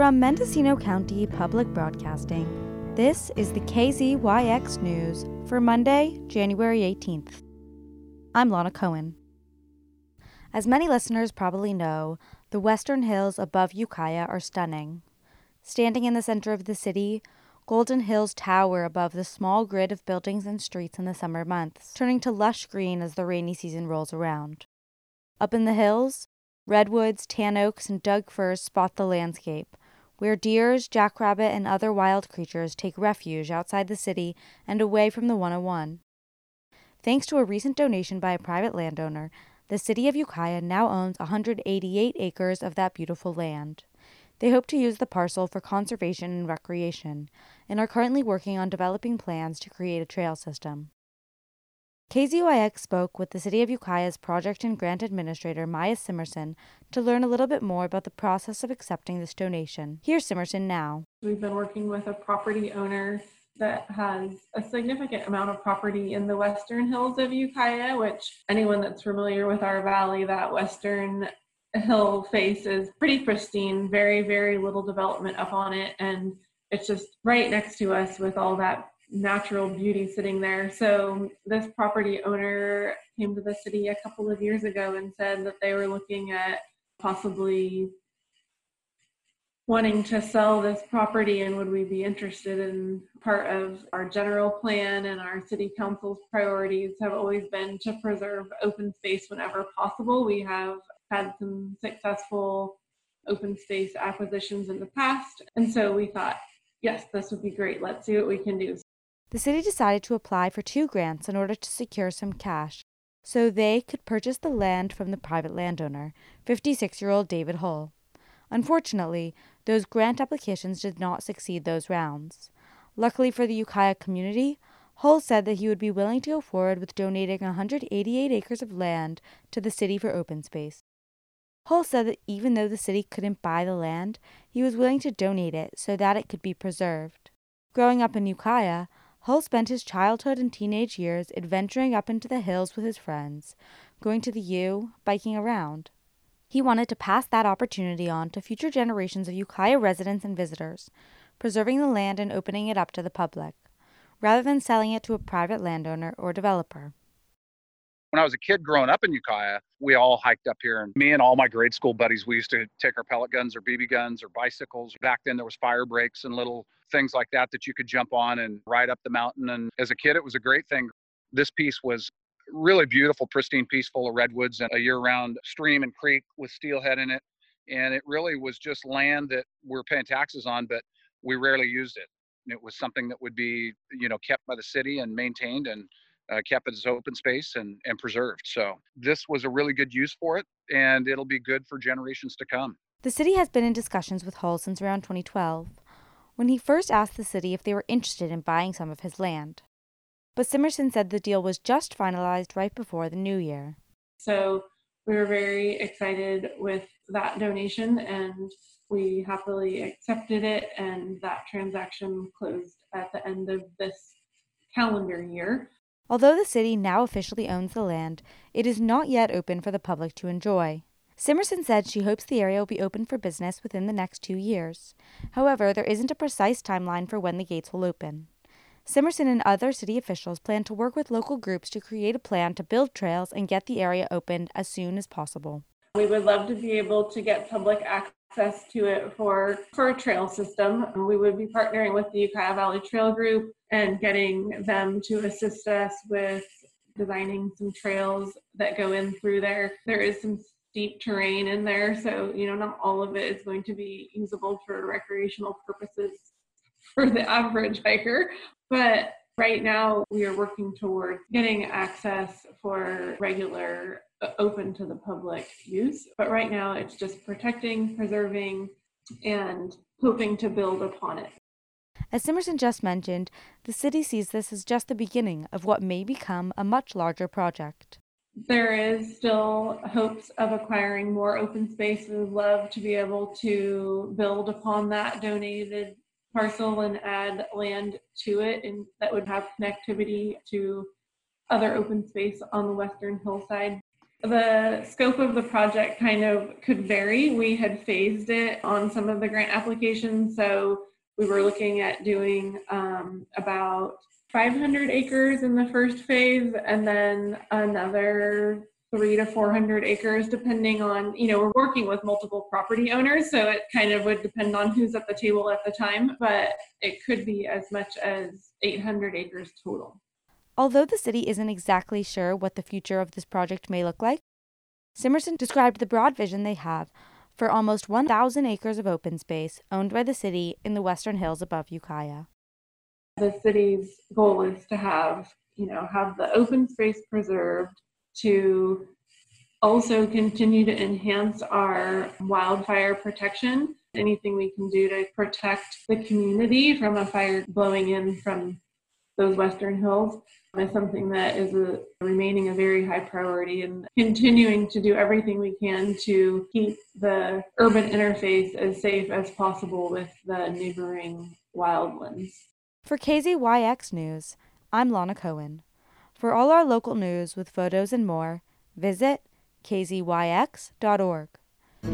From Mendocino County Public Broadcasting, this is the KZYX News for Monday, January 18th. I'm Lana Cohen. As many listeners probably know, the western hills above Ukiah are stunning. Standing in the center of the city, Golden Hills tower above the small grid of buildings and streets in the summer months, turning to lush green as the rainy season rolls around. Up in the hills, redwoods, tan oaks, and Doug firs spot the landscape, where deers, jackrabbit, and other wild creatures take refuge outside the city and away from the 101. Thanks to a recent donation by a private landowner, the city of Ukiah now owns 188 acres of that beautiful land. They hope to use the parcel for conservation and recreation, and are currently working on developing plans to create a trail system. KZYX spoke with the City of Ukiah's project and grant administrator, Maya Simerson, to learn a little bit more about the process of accepting this donation. Here's Simerson now. We've been working with a property owner that has a significant amount of property in the western hills of Ukiah, which anyone that's familiar with our valley, that western hill face is pretty pristine, very, very little development up on it. And it's just right next to us with all that natural beauty sitting there. So this property owner came to the city a couple of years ago and said that they were looking at possibly wanting to sell this property and would we be interested in part of our general plan and our city council's priorities have always been to preserve open space whenever possible. We have had some successful open space acquisitions in the past. And so we thought, yes, this would be great. Let's see what we can do the city decided to apply for two grants in order to secure some cash so they could purchase the land from the private landowner, 56 year old David Hull. Unfortunately, those grant applications did not succeed those rounds. Luckily for the Ukiah community, Hull said that he would be willing to go forward with donating 188 acres of land to the city for open space. Hull said that even though the city couldn't buy the land, he was willing to donate it so that it could be preserved. Growing up in Ukiah, Hull spent his childhood and teenage years adventuring up into the hills with his friends, going to the U, biking around. He wanted to pass that opportunity on to future generations of Ukiah residents and visitors, preserving the land and opening it up to the public, rather than selling it to a private landowner or developer. When I was a kid growing up in Ukiah, we all hiked up here, and me and all my grade school buddies, we used to take our pellet guns or BB guns or bicycles. Back then, there was fire breaks and little things like that that you could jump on and ride up the mountain. And as a kid, it was a great thing. This piece was really beautiful, pristine piece full of redwoods and a year-round stream and creek with steelhead in it. And it really was just land that we're paying taxes on, but we rarely used it. And It was something that would be, you know, kept by the city and maintained and uh, kept as open space and, and preserved. So this was a really good use for it, and it'll be good for generations to come. The city has been in discussions with Hull since around 2012, when he first asked the city if they were interested in buying some of his land. But Simerson said the deal was just finalized right before the new year. So we were very excited with that donation and we happily accepted it and that transaction closed at the end of this calendar year. Although the city now officially owns the land, it is not yet open for the public to enjoy. Simerson said she hopes the area will be open for business within the next two years. However, there isn't a precise timeline for when the gates will open. Simerson and other city officials plan to work with local groups to create a plan to build trails and get the area opened as soon as possible. We would love to be able to get public access to it for, for a trail system. We would be partnering with the Ukiah Valley Trail Group and getting them to assist us with designing some trails that go in through there. There is some steep terrain in there, so you know not all of it is going to be usable for recreational purposes for the average hiker, but right now we are working towards getting access for regular open to the public use, but right now it's just protecting, preserving and hoping to build upon it. As Simerson just mentioned, the city sees this as just the beginning of what may become a much larger project. There is still hopes of acquiring more open space. We would love to be able to build upon that donated parcel and add land to it, and that would have connectivity to other open space on the western hillside. The scope of the project kind of could vary. We had phased it on some of the grant applications. So we were looking at doing um, about 500 acres in the first phase and then another three to 400 acres, depending on, you know, we're working with multiple property owners. So it kind of would depend on who's at the table at the time, but it could be as much as 800 acres total. Although the city isn't exactly sure what the future of this project may look like, Simerson described the broad vision they have for almost 1,000 acres of open space owned by the city in the western hills above Ukiah. The city's goal is to have, you know, have the open space preserved to also continue to enhance our wildfire protection. Anything we can do to protect the community from a fire blowing in from those western hills is something that is a, remaining a very high priority and continuing to do everything we can to keep the urban interface as safe as possible with the neighboring wildlands. For KZYX News, I'm Lana Cohen. For all our local news with photos and more, visit kzyx.org.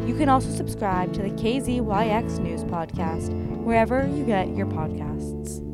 You can also subscribe to the KZYX News podcast wherever you get your podcasts.